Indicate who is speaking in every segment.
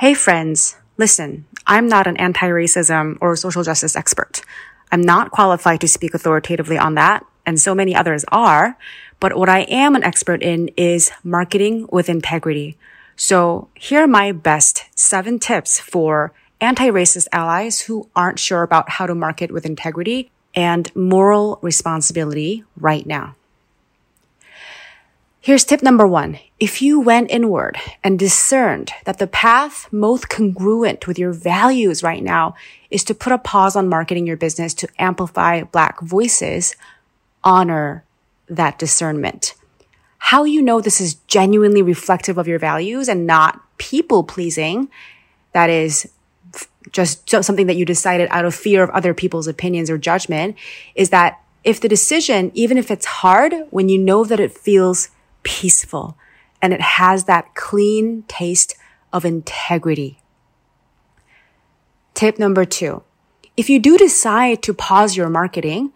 Speaker 1: Hey friends, listen, I'm not an anti-racism or social justice expert. I'm not qualified to speak authoritatively on that, and so many others are. But what I am an expert in is marketing with integrity. So here are my best seven tips for anti-racist allies who aren't sure about how to market with integrity and moral responsibility right now. Here's tip number one. If you went inward and discerned that the path most congruent with your values right now is to put a pause on marketing your business to amplify black voices, honor that discernment. How you know this is genuinely reflective of your values and not people pleasing, that is just something that you decided out of fear of other people's opinions or judgment, is that if the decision, even if it's hard, when you know that it feels peaceful and it has that clean taste of integrity. Tip number two. If you do decide to pause your marketing,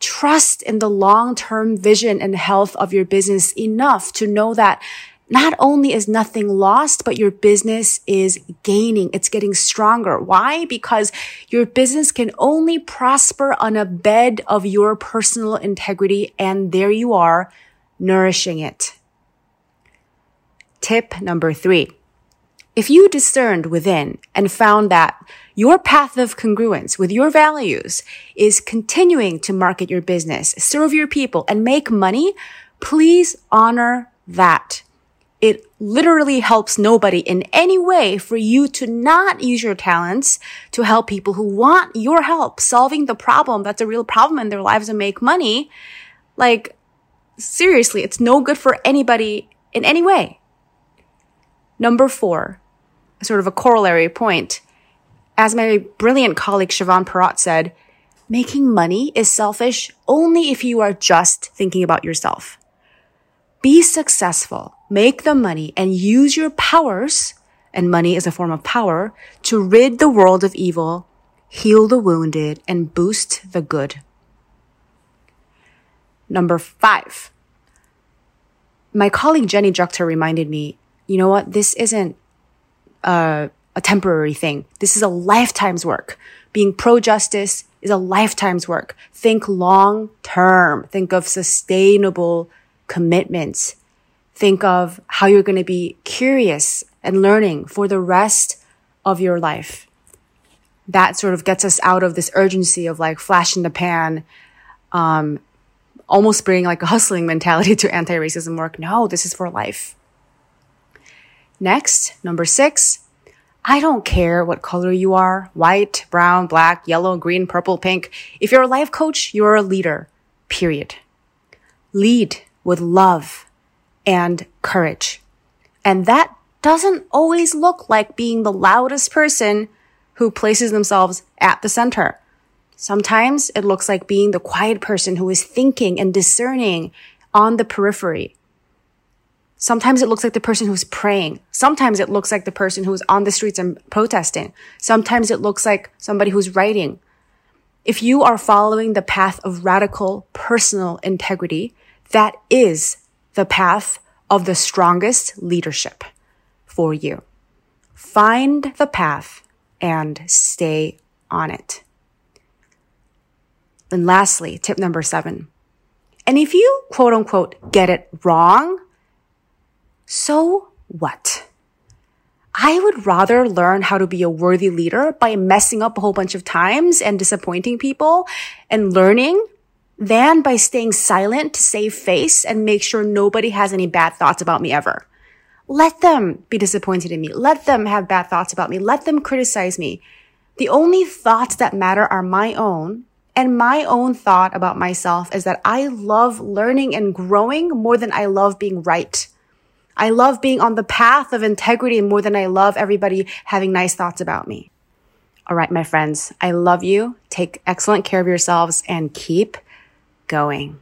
Speaker 1: trust in the long-term vision and health of your business enough to know that not only is nothing lost, but your business is gaining. It's getting stronger. Why? Because your business can only prosper on a bed of your personal integrity. And there you are nourishing it. Tip number three. If you discerned within and found that your path of congruence with your values is continuing to market your business, serve your people, and make money, please honor that. It literally helps nobody in any way for you to not use your talents to help people who want your help solving the problem that's a real problem in their lives and make money. Like, seriously, it's no good for anybody in any way. Number four, sort of a corollary point. As my brilliant colleague Siobhan Perot said, making money is selfish only if you are just thinking about yourself. Be successful, make the money, and use your powers, and money is a form of power, to rid the world of evil, heal the wounded, and boost the good. Number five. My colleague Jenny Drucker reminded me, you know what? This isn't a, a temporary thing. This is a lifetime's work. Being pro justice is a lifetime's work. Think long term. Think of sustainable commitments. Think of how you're going to be curious and learning for the rest of your life. That sort of gets us out of this urgency of like flash in the pan, um, almost bring like a hustling mentality to anti-racism work. No, this is for life. Next, number six, I don't care what color you are, white, brown, black, yellow, green, purple, pink. If you're a life coach, you're a leader, period. Lead with love and courage. And that doesn't always look like being the loudest person who places themselves at the center. Sometimes it looks like being the quiet person who is thinking and discerning on the periphery. Sometimes it looks like the person who's praying. Sometimes it looks like the person who's on the streets and protesting. Sometimes it looks like somebody who's writing. If you are following the path of radical personal integrity, that is the path of the strongest leadership for you. Find the path and stay on it. And lastly, tip number seven. And if you quote unquote get it wrong, so what? I would rather learn how to be a worthy leader by messing up a whole bunch of times and disappointing people and learning than by staying silent to save face and make sure nobody has any bad thoughts about me ever. Let them be disappointed in me. Let them have bad thoughts about me. Let them criticize me. The only thoughts that matter are my own and my own thought about myself is that I love learning and growing more than I love being right. I love being on the path of integrity more than I love everybody having nice thoughts about me. All right, my friends, I love you. Take excellent care of yourselves and keep going.